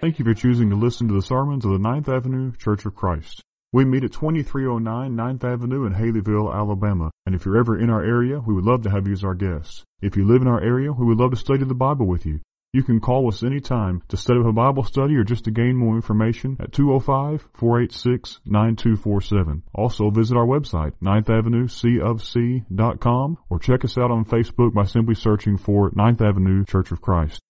Thank you for choosing to listen to the sermons of the Ninth Avenue Church of Christ. We meet at 2309 9th Avenue in Haleyville, Alabama. And if you're ever in our area, we would love to have you as our guest. If you live in our area, we would love to study the Bible with you. You can call us anytime to set up a Bible study or just to gain more information at 205-486-9247. Also visit our website, 9th com, or check us out on Facebook by simply searching for 9th Avenue Church of Christ.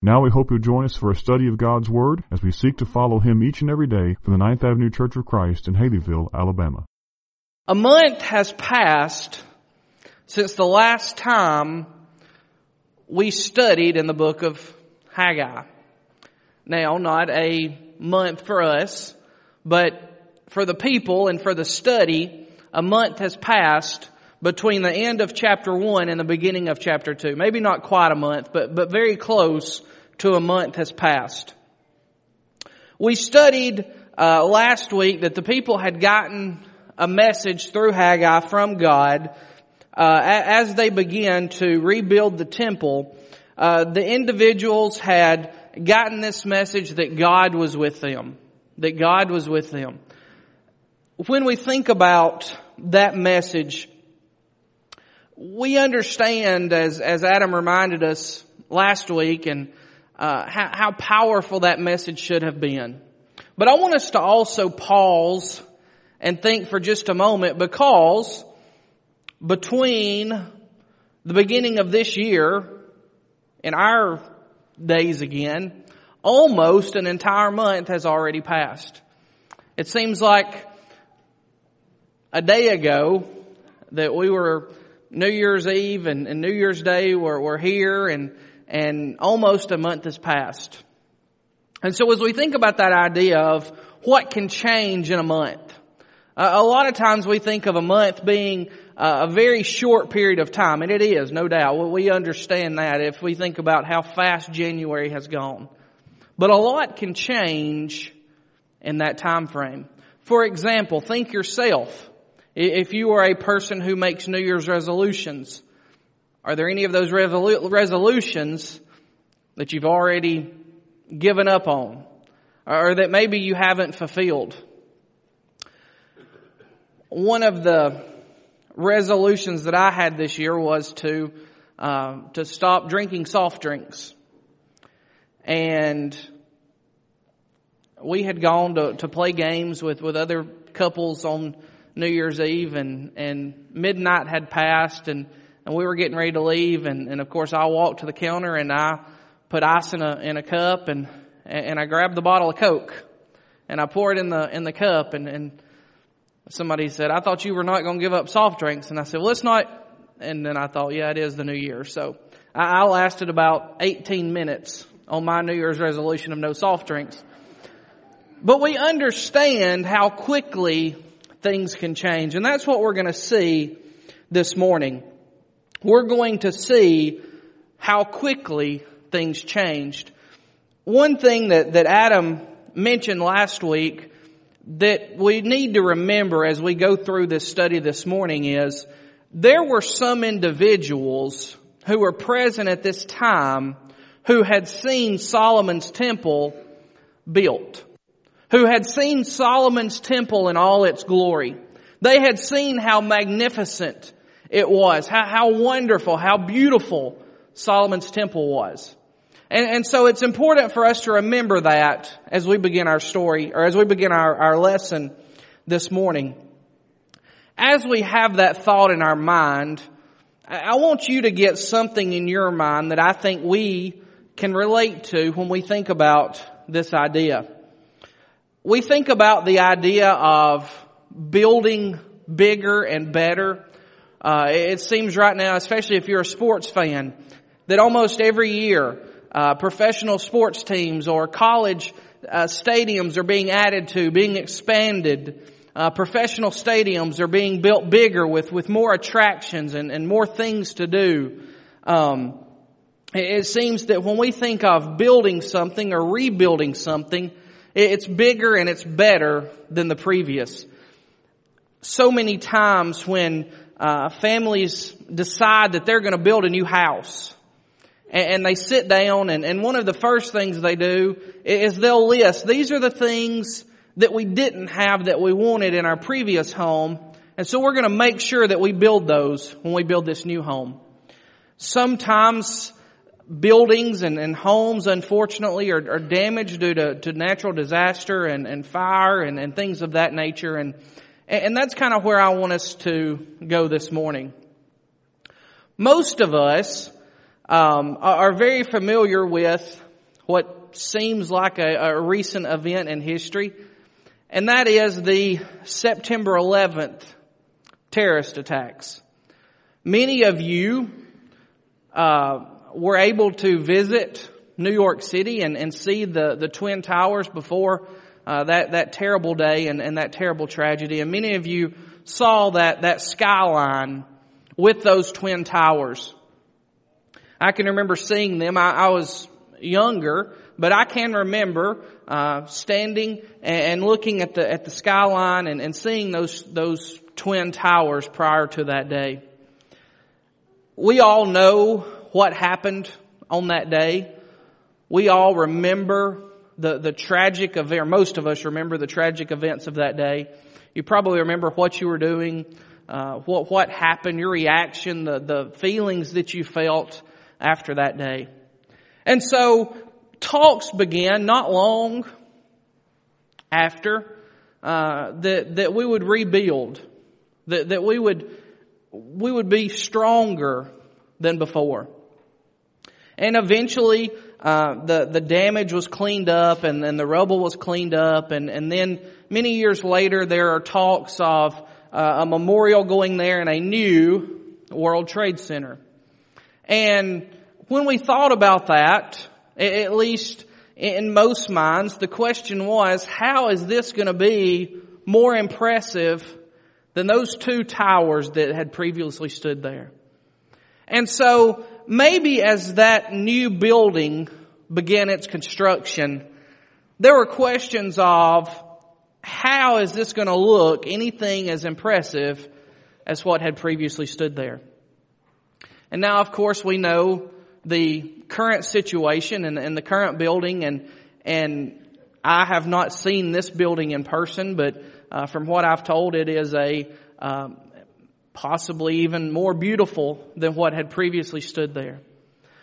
Now we hope you'll join us for a study of God's Word as we seek to follow Him each and every day from the Ninth Avenue Church of Christ in Haleyville, Alabama. A month has passed since the last time we studied in the book of Haggai. Now, not a month for us, but for the people and for the study, a month has passed between the end of chapter 1 and the beginning of chapter 2. Maybe not quite a month, but, but very close to a month has passed. We studied uh, last week that the people had gotten a message through Haggai from God uh, as they began to rebuild the temple. Uh, the individuals had gotten this message that God was with them, that God was with them. When we think about that message, we understand, as as Adam reminded us last week, and uh, how, how powerful that message should have been. But I want us to also pause and think for just a moment because between the beginning of this year and our days again, almost an entire month has already passed. It seems like a day ago that we were New Year's Eve and, and New Year's Day were, were here and and almost a month has passed. And so as we think about that idea of what can change in a month, a lot of times we think of a month being a very short period of time, and it is, no doubt. We understand that if we think about how fast January has gone. But a lot can change in that time frame. For example, think yourself. If you are a person who makes New Year's resolutions, are there any of those revolu- resolutions that you've already given up on? Or that maybe you haven't fulfilled? One of the resolutions that I had this year was to, uh, to stop drinking soft drinks. And we had gone to, to play games with, with other couples on New Year's Eve and, and midnight had passed and and we were getting ready to leave and, and of course I walked to the counter and I put ice in a, in a cup and, and I grabbed the bottle of Coke and I poured in the, in the cup and, and somebody said, I thought you were not going to give up soft drinks. And I said, well, it's not. And then I thought, yeah, it is the new year. So I, I lasted about 18 minutes on my New Year's resolution of no soft drinks. But we understand how quickly things can change. And that's what we're going to see this morning we're going to see how quickly things changed. One thing that, that Adam mentioned last week that we need to remember as we go through this study this morning is there were some individuals who were present at this time who had seen Solomon's temple built, who had seen Solomon's temple in all its glory. They had seen how magnificent it was, how, how wonderful, how beautiful Solomon's temple was. And, and, so it's important for us to remember that as we begin our story, or as we begin our, our lesson this morning. As we have that thought in our mind, I want you to get something in your mind that I think we can relate to when we think about this idea. We think about the idea of building bigger and better uh, it seems right now, especially if you're a sports fan, that almost every year, uh, professional sports teams or college uh, stadiums are being added to, being expanded. Uh, professional stadiums are being built bigger with, with more attractions and, and more things to do. Um, It seems that when we think of building something or rebuilding something, it's bigger and it's better than the previous. So many times when uh, families decide that they're going to build a new house, and, they sit down, and, and one of the first things they do is they'll list these are the things that we didn't have that we wanted in our previous home, and so we're going to make sure that we build those when we build this new home. Sometimes buildings and, and homes, unfortunately, are, are damaged due to, to natural disaster and, and fire and, and things of that nature. And, and that's kind of where I want us to go this morning. Most of us um, are very familiar with what seems like a, a recent event in history, and that is the September 11th terrorist attacks. Many of you uh, were able to visit New York City and, and see the, the Twin Towers before uh, that, that terrible day and, and that terrible tragedy. And many of you saw that, that skyline with those Twin Towers. I can remember seeing them. I, I was younger, but I can remember uh, standing and, looking at the at the skyline and, and seeing those those twin towers prior to that day. We all know what happened on that day. We all remember the, the tragic event, most of us remember the tragic events of that day. You probably remember what you were doing, uh, what, what happened, your reaction, the, the feelings that you felt after that day. And so talks began not long after uh, that that we would rebuild, that that we would we would be stronger than before. And eventually, uh, the the damage was cleaned up, and then the rubble was cleaned up, and and then many years later, there are talks of uh, a memorial going there and a new World Trade Center. And when we thought about that, at least in most minds, the question was, how is this going to be more impressive than those two towers that had previously stood there? And so maybe as that new building began its construction, there were questions of how is this going to look anything as impressive as what had previously stood there? And now, of course, we know the current situation and, and the current building and, and I have not seen this building in person, but uh, from what I've told, it is a um, possibly even more beautiful than what had previously stood there.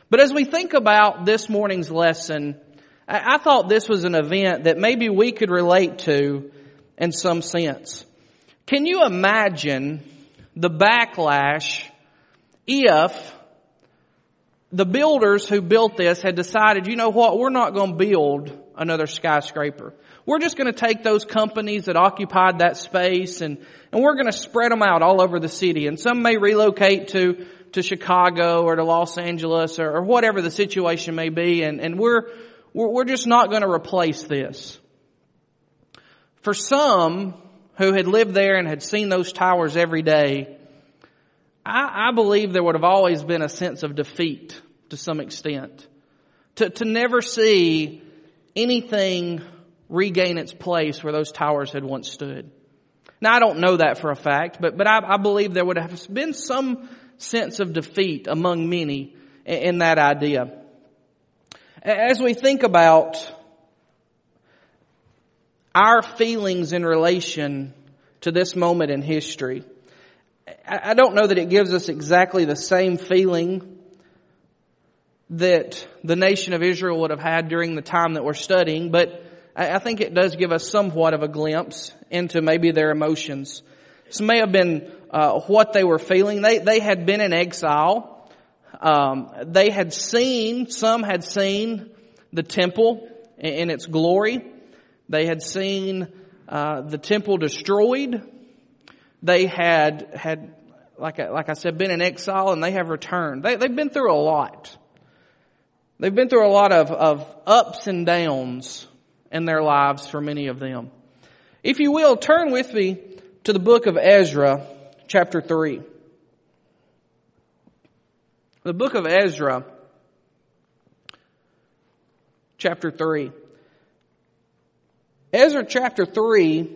But as we think about this morning's lesson, I, I thought this was an event that maybe we could relate to in some sense. Can you imagine the backlash if the builders who built this had decided, you know what, we're not going to build another skyscraper. We're just going to take those companies that occupied that space and, and we're going to spread them out all over the city. And some may relocate to, to Chicago or to Los Angeles or, or whatever the situation may be. And, and we're, we're, we're just not going to replace this. For some who had lived there and had seen those towers every day, I, I believe there would have always been a sense of defeat to some extent. To, to never see anything regain its place where those towers had once stood. Now I don't know that for a fact, but, but I, I believe there would have been some sense of defeat among many in, in that idea. As we think about our feelings in relation to this moment in history, I don't know that it gives us exactly the same feeling that the nation of Israel would have had during the time that we're studying, but I think it does give us somewhat of a glimpse into maybe their emotions. This may have been uh, what they were feeling. They they had been in exile. Um, they had seen some had seen the temple in, its glory. They had seen uh, the temple destroyed. They had had like I, like I said been in exile and they have returned. They they've been through a lot. They've been through a lot of, of ups and downs in their lives for many of them. If you will, turn with me to the book of Ezra, chapter 3. The book of Ezra chapter 3. Ezra chapter 3,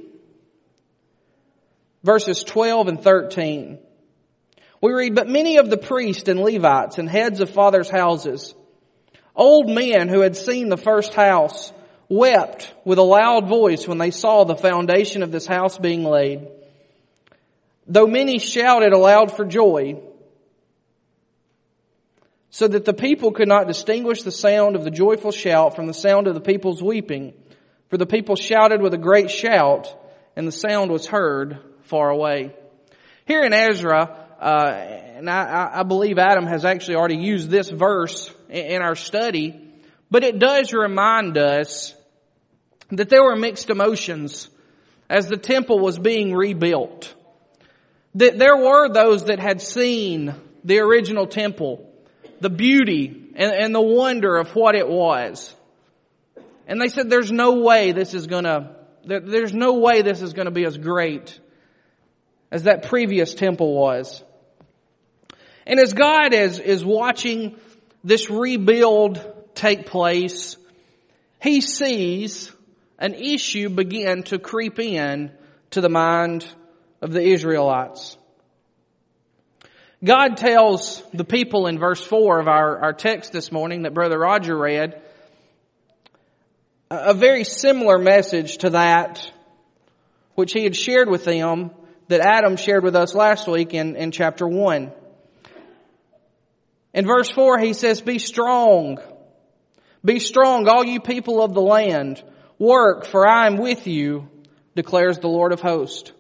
verses 12 and 13. We read, But many of the priests and Levites and heads of fathers' houses, old men who had seen the first house, wept with a loud voice when they saw the foundation of this house being laid. Though many shouted aloud for joy, so that the people could not distinguish the sound of the joyful shout from the sound of the people's weeping. For the people shouted with a great shout, and the sound was heard far away. Here in Ezra, uh, and I, I, believe Adam has actually already used this verse in our study, but it does remind us that there were mixed emotions as the temple was being rebuilt. That there were those that had seen the original temple the beauty and, and the wonder of what it was. And they said, there's no way this is gonna, there's no way this is gonna be as great as that previous temple was. And as God is, is watching this rebuild take place, He sees an issue begin to creep in to the mind of the Israelites. God tells the people in verse 4 of our, our text this morning that Brother Roger read a very similar message to that which he had shared with them that Adam shared with us last week in, in chapter 1. In verse 4 he says, Be strong. Be strong, all you people of the land. Work, for I am with you, declares the Lord of hosts.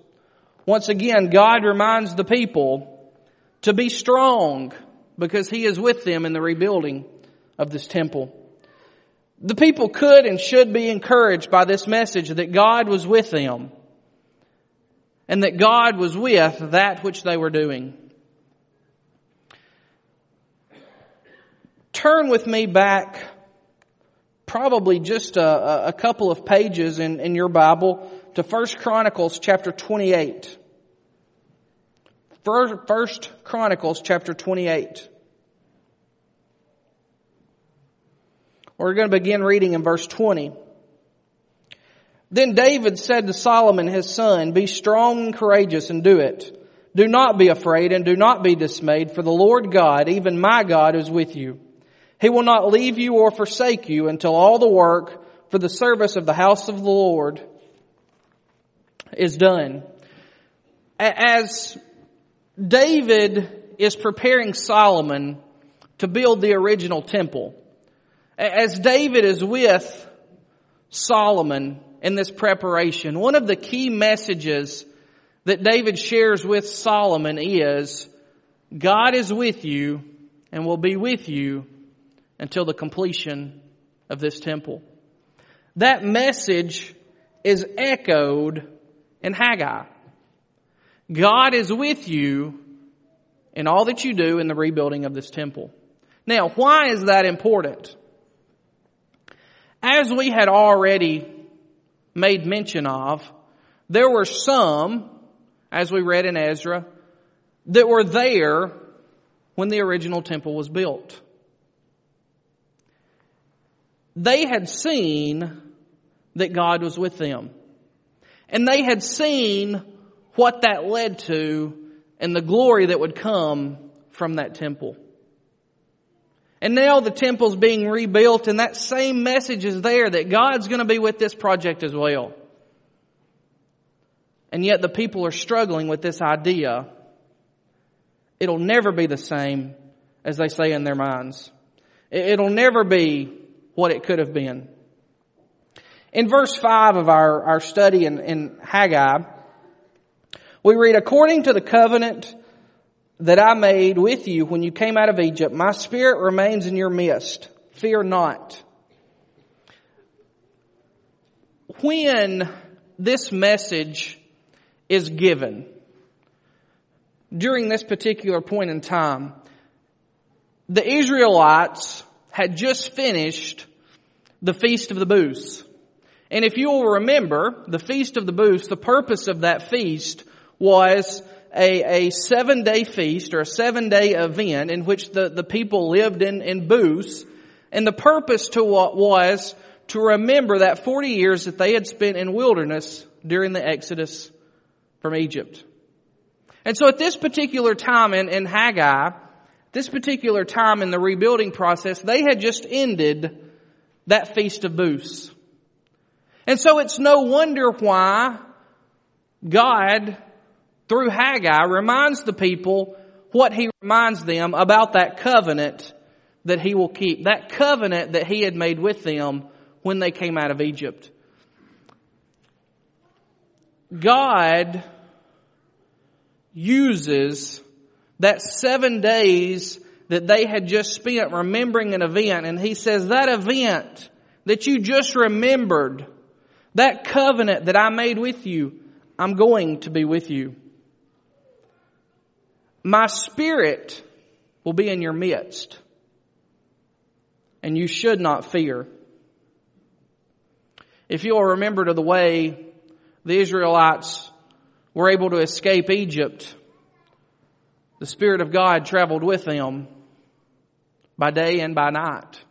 Once again, God reminds the people to be strong because he is with them in the rebuilding of this temple. The people could and should be encouraged by this message that God was with them and that God was with that which they were doing. Turn with me back probably just a, a couple of pages in, in your Bible to First Chronicles chapter 28. First Chronicles chapter 28. We're going to begin reading in verse 20. Then David said to Solomon his son, Be strong and courageous and do it. Do not be afraid and do not be dismayed, for the Lord God, even my God, is with you. He will not leave you or forsake you until all the work for the service of the house of the Lord is done. As David is preparing Solomon to build the original temple. As David is with Solomon in this preparation, one of the key messages that David shares with Solomon is, God is with you and will be with you until the completion of this temple. That message is echoed in Haggai. God is with you in all that you do in the rebuilding of this temple. Now, why is that important? As we had already made mention of, there were some, as we read in Ezra, that were there when the original temple was built. They had seen that God was with them. And they had seen what that led to and the glory that would come from that temple. And now the temple's being rebuilt and that same message is there that God's going to be with this project as well. And yet the people are struggling with this idea. It'll never be the same as they say in their minds. It'll never be what it could have been. In verse 5 of our, our study in, in Haggai, we read, according to the covenant that I made with you when you came out of Egypt, my spirit remains in your midst. Fear not. When this message is given, during this particular point in time, the Israelites had just finished the Feast of the Booths. And if you will remember, the Feast of the Booths, the purpose of that feast was a, a seven day feast or a seven day event in which the, the people lived in, in booths And the purpose to what was to remember that 40 years that they had spent in wilderness during the Exodus from Egypt. And so at this particular time in, in Haggai, this particular time in the rebuilding process, they had just ended that Feast of Booths. And so it's no wonder why God, through Haggai, reminds the people what he reminds them about that covenant that he will keep. That covenant that he had made with them when they came out of Egypt. God uses that seven days that they had just spent remembering an event and he says that event that you just remembered, that covenant that I made with you, I'm going to be with you. My spirit will be in your midst and you should not fear. If you'll remember to the way the Israelites were able to escape Egypt, the Spirit of God traveled with them by day and by night.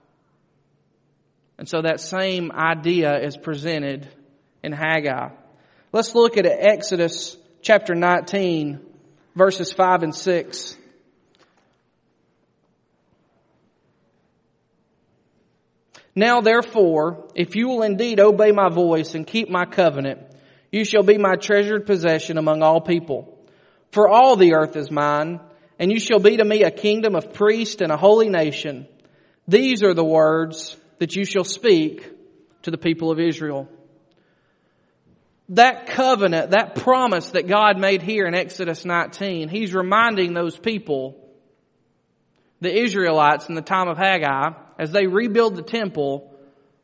And so that same idea is presented in Haggai. Let's look at Exodus chapter 19 verses 5 and 6. Now therefore, if you will indeed obey my voice and keep my covenant, you shall be my treasured possession among all people. For all the earth is mine, and you shall be to me a kingdom of priests and a holy nation. These are the words that you shall speak to the people of Israel. That covenant, that promise that God made here in Exodus 19, He's reminding those people, the Israelites in the time of Haggai, as they rebuild the temple,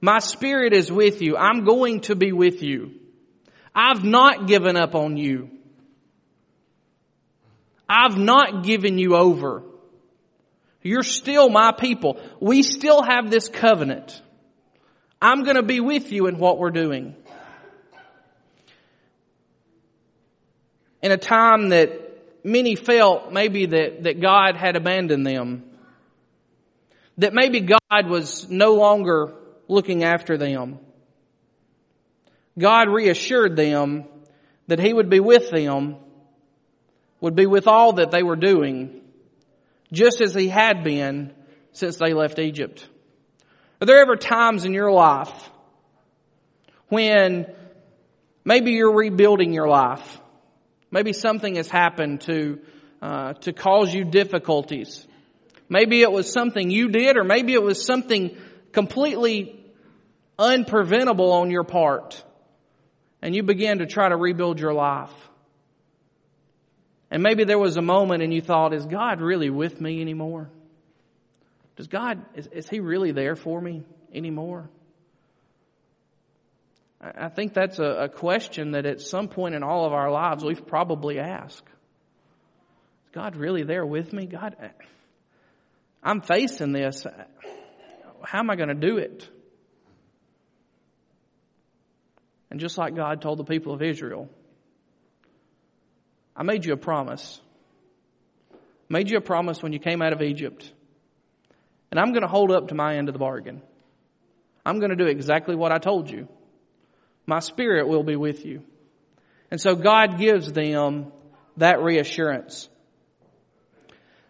my spirit is with you. I'm going to be with you. I've not given up on you. I've not given you over. You're still my people. We still have this covenant. I'm going to be with you in what we're doing. In a time that many felt maybe that, that God had abandoned them, that maybe God was no longer looking after them. God reassured them that He would be with them, would be with all that they were doing, just as He had been since they left Egypt. Are there ever times in your life when maybe you're rebuilding your life? Maybe something has happened to, uh, to cause you difficulties. Maybe it was something you did or maybe it was something completely unpreventable on your part and you begin to try to rebuild your life. And maybe there was a moment and you thought, is God really with me anymore? Does God, is, is He really there for me anymore? I think that's a, a question that at some point in all of our lives we've probably asked. Is God really there with me? God, I'm facing this. How am I going to do it? And just like God told the people of Israel, I made you a promise. Made you a promise when you came out of Egypt. And I'm going to hold up to my end of the bargain. I'm going to do exactly what I told you. My spirit will be with you. And so God gives them that reassurance.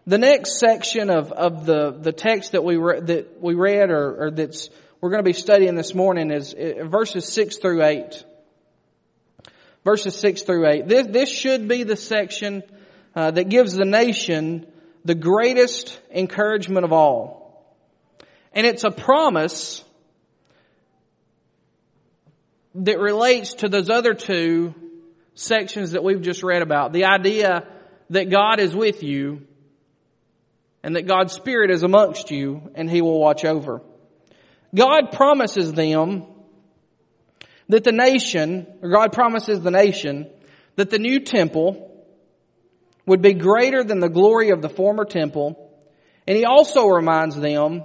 The next section of, of the, the text that we, re, that we read or, or that's we're going to be studying this morning is uh, verses 6 through 8. Verses 6 through 8. This, this should be the section uh, that gives the nation the greatest encouragement of all. And it's a promise that relates to those other two sections that we've just read about. The idea that God is with you and that God's Spirit is amongst you and He will watch over. God promises them that the nation, or God promises the nation, that the new temple would be greater than the glory of the former temple. And he also reminds them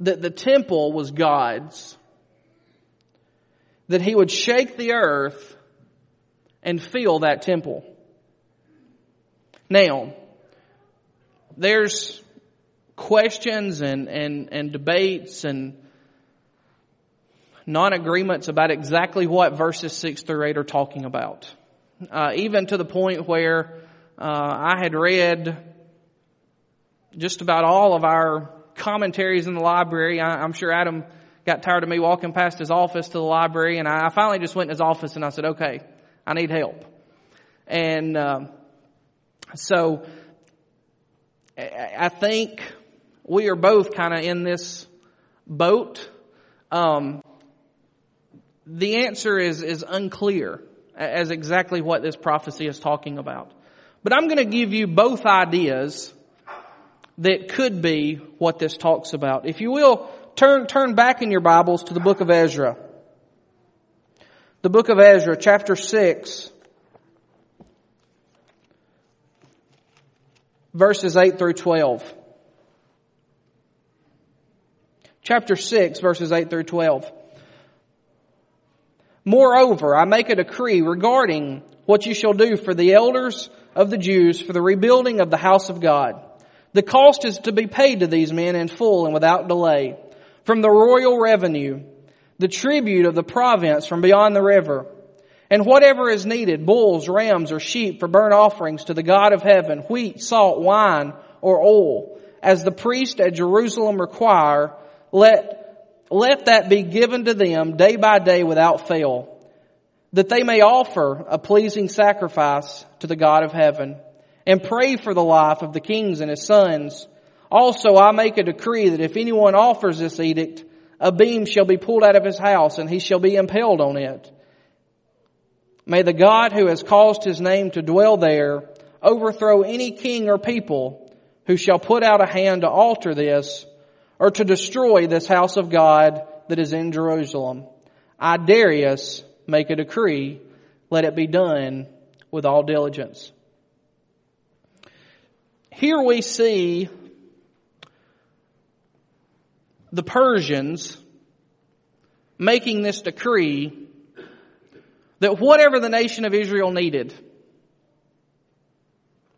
that the temple was God's, that he would shake the earth and fill that temple. Now, there's questions and, and, and debates and non-agreements about exactly what verses 6 through 8 are talking about. Uh, even to the point where uh, I had read just about all of our commentaries in the library. I, am sure Adam got tired of me walking past his office to the library, and I, finally just went in his office and I said, "Okay, I need help." And um, so I think we are both kind of in this boat. Um, the answer is is unclear as exactly what this prophecy is talking about. But I'm going to give you both ideas that could be what this talks about. If you will, turn turn back in your Bibles to the book of Ezra. The book of Ezra, chapter 6, verses 8 through 12. Chapter 6, verses 8 through 12. Moreover, I make a decree regarding what you shall do for the elders of the Jews for the rebuilding of the house of God. The cost is to be paid to these men in full and without delay. From the royal revenue, the tribute of the province from beyond the river, and whatever is needed, bulls, rams, or sheep for burnt offerings to the God of heaven, wheat, salt, wine, or oil, as the priest at Jerusalem require, let, let that be given to them day by day without fail, that they may offer a pleasing sacrifice to the God of heaven, and pray for the life of the kings and his sons. Also I make a decree that if anyone offers this edict, a beam shall be pulled out of his house, and he shall be impaled on it. May the God who has caused his name to dwell there overthrow any king or people who shall put out a hand to alter this or to destroy this house of God that is in Jerusalem. I, Darius, make a decree. Let it be done with all diligence. Here we see the Persians making this decree that whatever the nation of Israel needed,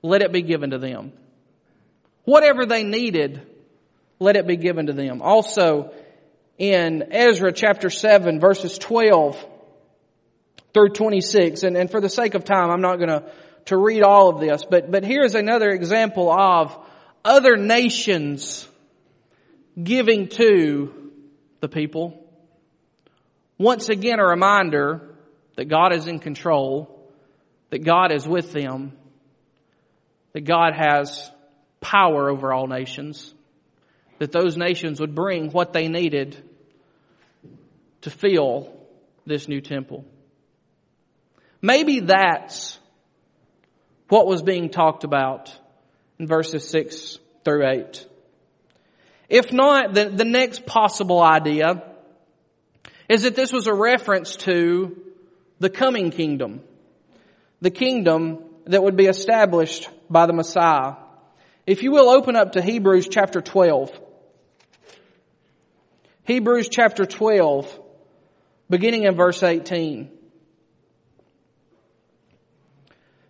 let it be given to them. Whatever they needed, let it be given to them. Also, in Ezra chapter 7 verses 12 through 26, and, and for the sake of time, I'm not gonna to read all of this, but, but here's another example of other nations giving to the people. Once again, a reminder that God is in control, that God is with them, that God has power over all nations, that those nations would bring what they needed to fill this new temple. Maybe that's what was being talked about in verses 6 through 8. If not, the, the next possible idea is that this was a reference to the coming kingdom. The kingdom that would be established by the Messiah. If you will open up to Hebrews chapter 12. Hebrews chapter 12, beginning in verse 18.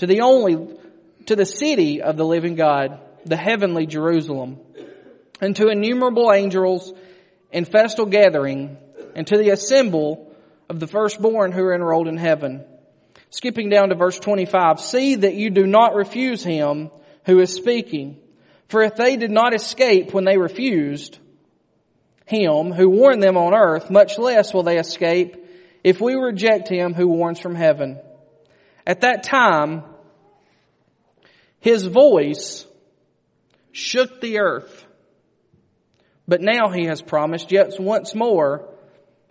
to the only, to the city of the living God, the heavenly Jerusalem, and to innumerable angels in festal gathering and to the assemble of the firstborn who are enrolled in heaven. Skipping down to verse 25, see that you do not refuse him who is speaking. For if they did not escape when they refused him who warned them on earth, much less will they escape if we reject him who warns from heaven. At that time, his voice shook the earth but now he has promised, yet once more,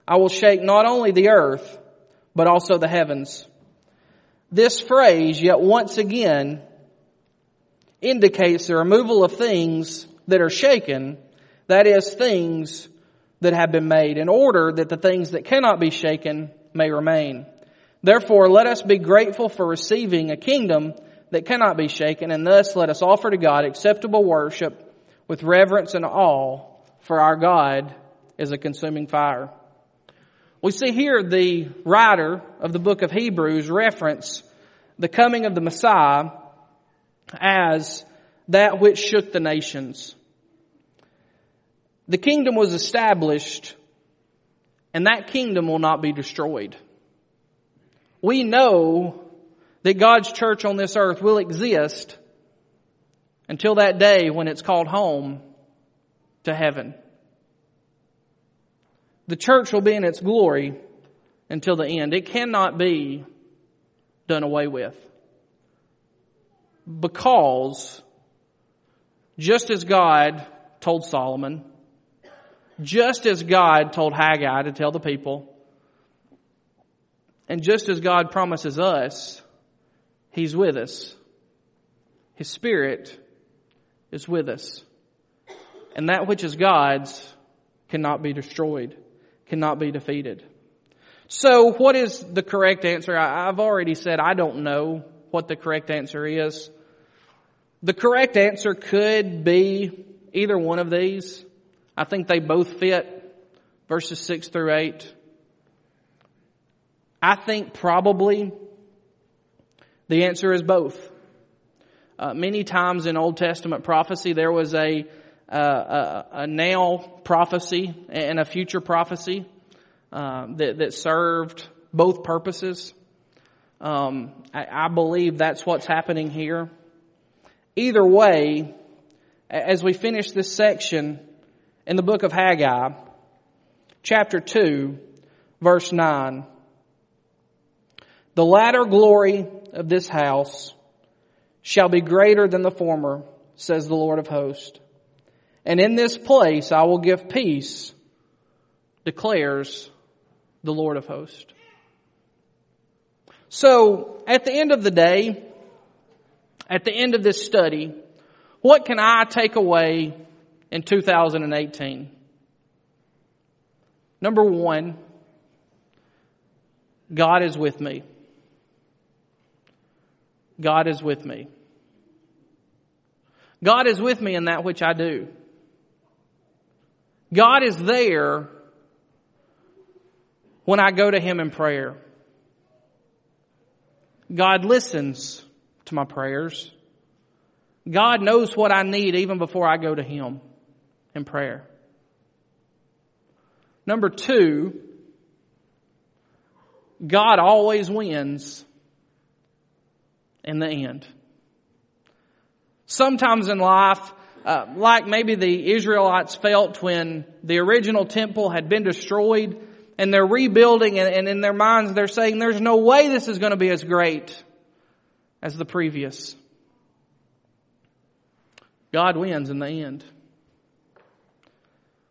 I will shake not only the earth, but also the heavens. This phrase, yet once again, indicates the removal of things that are shaken, that is, things that have been made, in order that the things that cannot be shaken may remain. Therefore, let us be grateful for receiving a kingdom that cannot be shaken, and thus let us offer to God acceptable worship with reverence and awe, for our God is a consuming fire. We see here the writer of the book of Hebrews reference the coming of the Messiah as that which shook the nations. The kingdom was established and that kingdom will not be destroyed. We know that God's church on this earth will exist until that day when it's called home to heaven. The church will be in its glory until the end. It cannot be done away with. Because just as God told Solomon, just as God told Haggai to tell the people, and just as God promises us, He's with us. His Spirit is with us. And that which is God's cannot be destroyed, cannot be defeated. So what is the correct answer? I've already said I don't know what the correct answer is. The correct answer could be either one of these. I think they both fit verses 6 through 8. I think probably the answer is both. Uh, many times in Old Testament prophecy, there was a, uh, a, a, now prophecy and a future prophecy uh, that, that served both purposes. Um, I, I believe that's what's happening here. Either way, as we finish this section in the book of Haggai, chapter 2, verse 9, the latter glory of this house shall be greater than the former, says the Lord of hosts. And in this place I will give peace, declares the Lord of hosts. So, at the end of the day, at the end of this study, what can I take away in 2018? Number one, God is with me. God is with me. God is with me in that which I do. God is there when I go to Him in prayer. God listens to my prayers. God knows what I need even before I go to Him in prayer. Number two, God always wins in the end. Sometimes in life, uh, like maybe the Israelites felt when the original temple had been destroyed and they're rebuilding and, and in their minds they're saying there's no way this is going to be as great as the previous. God wins in the end.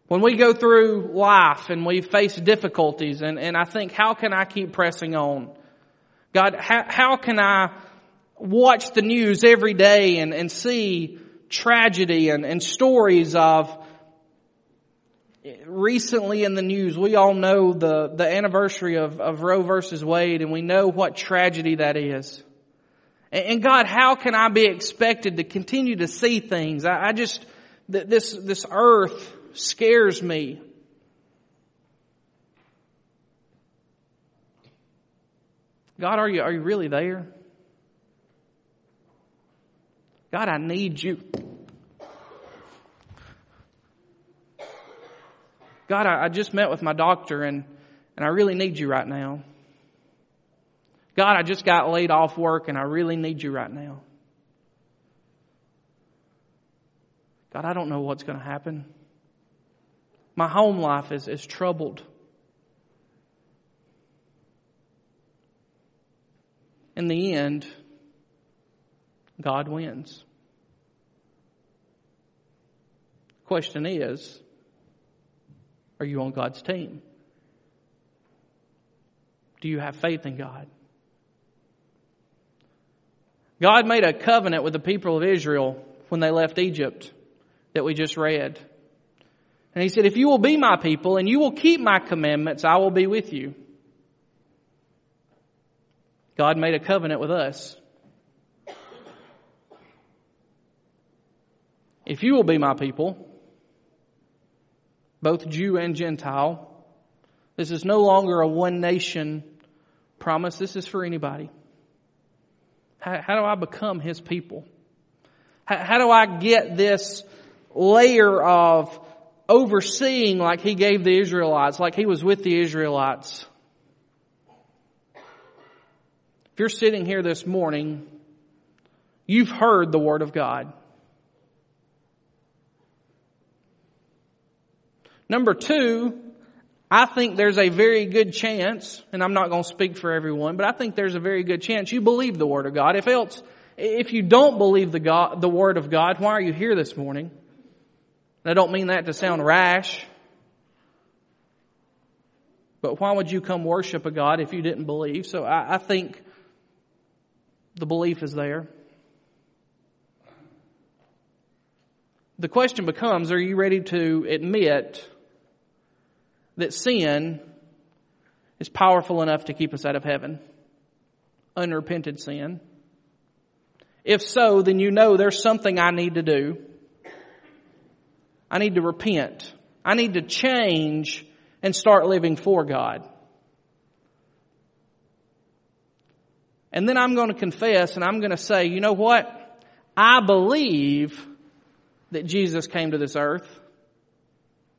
When we go through life and we face difficulties and, and I think, how can I keep pressing on? God, how, how can I watch the news every day and, and see tragedy and, and stories of recently in the news, we all know the, the anniversary of, of Roe versus Wade and we know what tragedy that is. And, and God, how can I be expected to continue to see things? I, I just, this, this earth scares me. God, are you, are you really there? God, I need you. God, I, I just met with my doctor and, and I really need you right now. God, I just got laid off work and I really need you right now. God, I don't know what's going to happen. My home life is, is troubled. In the end, God wins. Question is, are you on God's team? Do you have faith in God? God made a covenant with the people of Israel when they left Egypt that we just read. And he said, if you will be my people and you will keep my commandments, I will be with you. God made a covenant with us. If you will be my people, both Jew and Gentile, this is no longer a one nation promise. This is for anybody. How, how do I become his people? How, how do I get this layer of overseeing like he gave the Israelites, like he was with the Israelites? If you're sitting here this morning, you've heard the Word of God. Number two, I think there's a very good chance, and I'm not going to speak for everyone, but I think there's a very good chance you believe the Word of God. If else, if you don't believe the God, the Word of God, why are you here this morning? I don't mean that to sound rash, but why would you come worship a God if you didn't believe? So I, I think the belief is there. The question becomes, are you ready to admit that sin is powerful enough to keep us out of heaven. Unrepented sin. If so, then you know there's something I need to do. I need to repent. I need to change and start living for God. And then I'm going to confess and I'm going to say, you know what? I believe that Jesus came to this earth,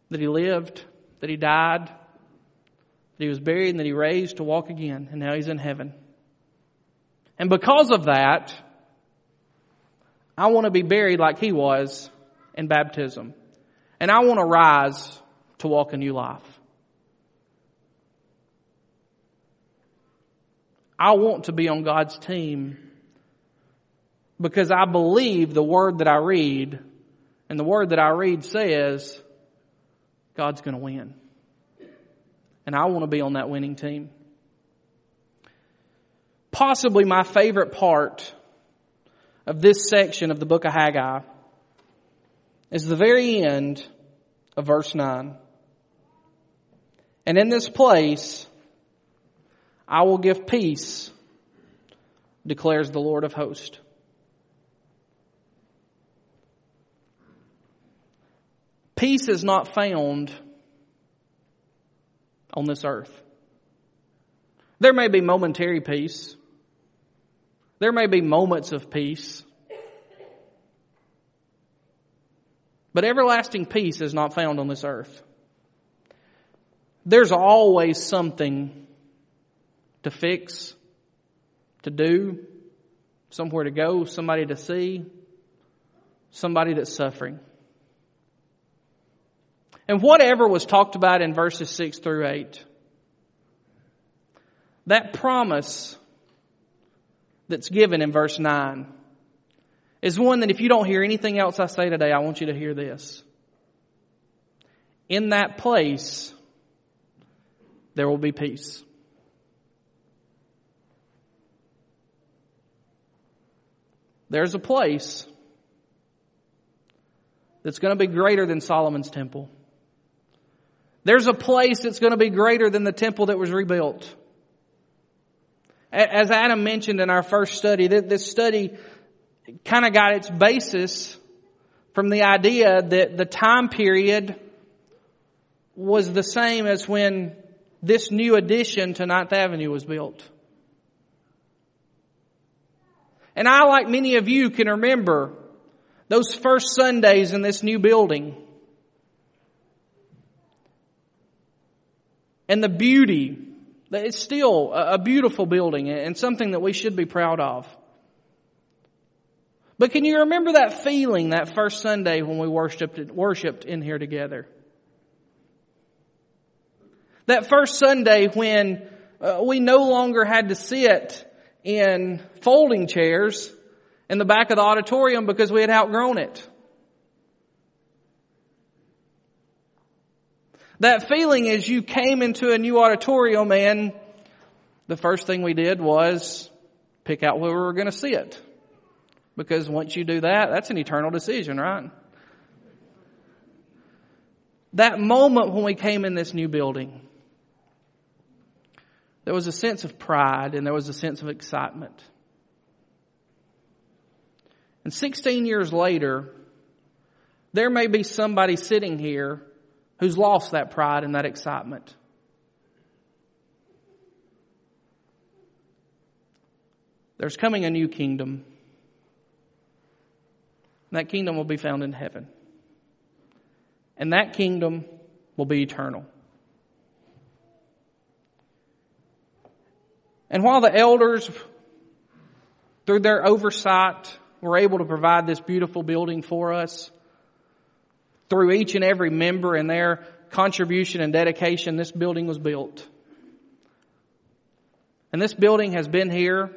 that He lived, that he died, that he was buried, and that he raised to walk again, and now he's in heaven. And because of that, I want to be buried like he was in baptism. And I want to rise to walk a new life. I want to be on God's team because I believe the word that I read, and the word that I read says God's going to win. And I want to be on that winning team. Possibly my favorite part of this section of the book of Haggai is the very end of verse 9. And in this place, I will give peace, declares the Lord of hosts. Peace is not found on this earth. There may be momentary peace. There may be moments of peace. But everlasting peace is not found on this earth. There's always something to fix, to do, somewhere to go, somebody to see, somebody that's suffering. And whatever was talked about in verses 6 through 8, that promise that's given in verse 9 is one that if you don't hear anything else I say today, I want you to hear this. In that place, there will be peace. There's a place that's going to be greater than Solomon's temple. There's a place that's going to be greater than the temple that was rebuilt. As Adam mentioned in our first study, this study kind of got its basis from the idea that the time period was the same as when this new addition to Ninth Avenue was built. And I, like many of you, can remember those first Sundays in this new building. And the beauty. It's still a beautiful building and something that we should be proud of. But can you remember that feeling that first Sunday when we worshiped, worshiped in here together? That first Sunday when uh, we no longer had to sit in folding chairs in the back of the auditorium because we had outgrown it. That feeling is you came into a new auditorium and the first thing we did was pick out where we were going to sit. Because once you do that, that's an eternal decision, right? That moment when we came in this new building, there was a sense of pride and there was a sense of excitement. And 16 years later, there may be somebody sitting here who's lost that pride and that excitement. There's coming a new kingdom. That kingdom will be found in heaven. And that kingdom will be eternal. And while the elders, through their oversight, were able to provide this beautiful building for us, through each and every member and their contribution and dedication, this building was built. And this building has been here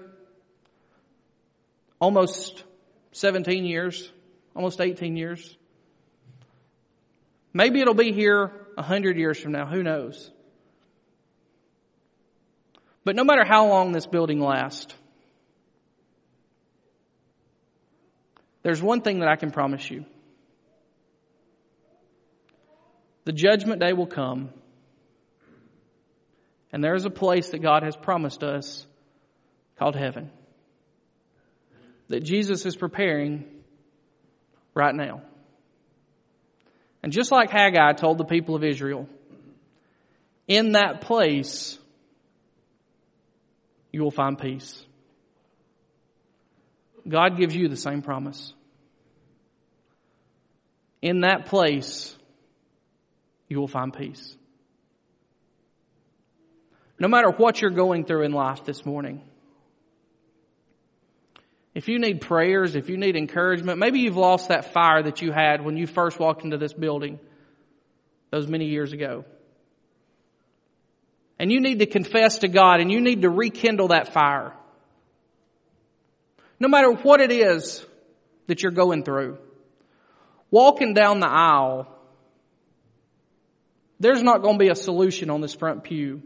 almost 17 years, almost 18 years. Maybe it'll be here a hundred years from now. Who knows? But no matter how long this building lasts, there's one thing that I can promise you. The judgment day will come, and there is a place that God has promised us called heaven that Jesus is preparing right now. And just like Haggai told the people of Israel, in that place, you will find peace. God gives you the same promise. In that place, you will find peace. No matter what you're going through in life this morning, if you need prayers, if you need encouragement, maybe you've lost that fire that you had when you first walked into this building those many years ago. And you need to confess to God and you need to rekindle that fire. No matter what it is that you're going through, walking down the aisle, there's not going to be a solution on this front pew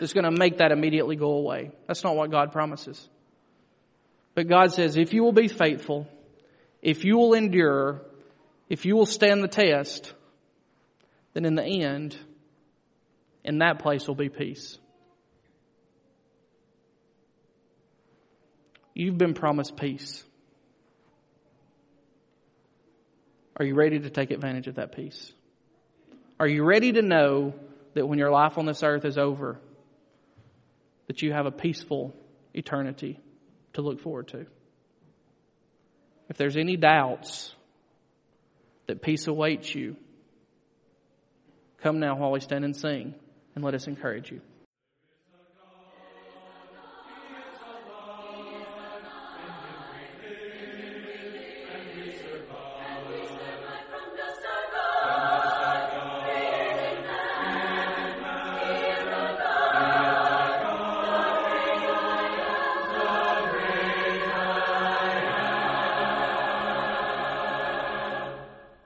that's going to make that immediately go away. That's not what God promises. But God says, if you will be faithful, if you will endure, if you will stand the test, then in the end, in that place will be peace. You've been promised peace. Are you ready to take advantage of that peace? Are you ready to know that when your life on this earth is over, that you have a peaceful eternity? to look forward to. If there's any doubts that peace awaits you, come now while we stand and sing, and let us encourage you.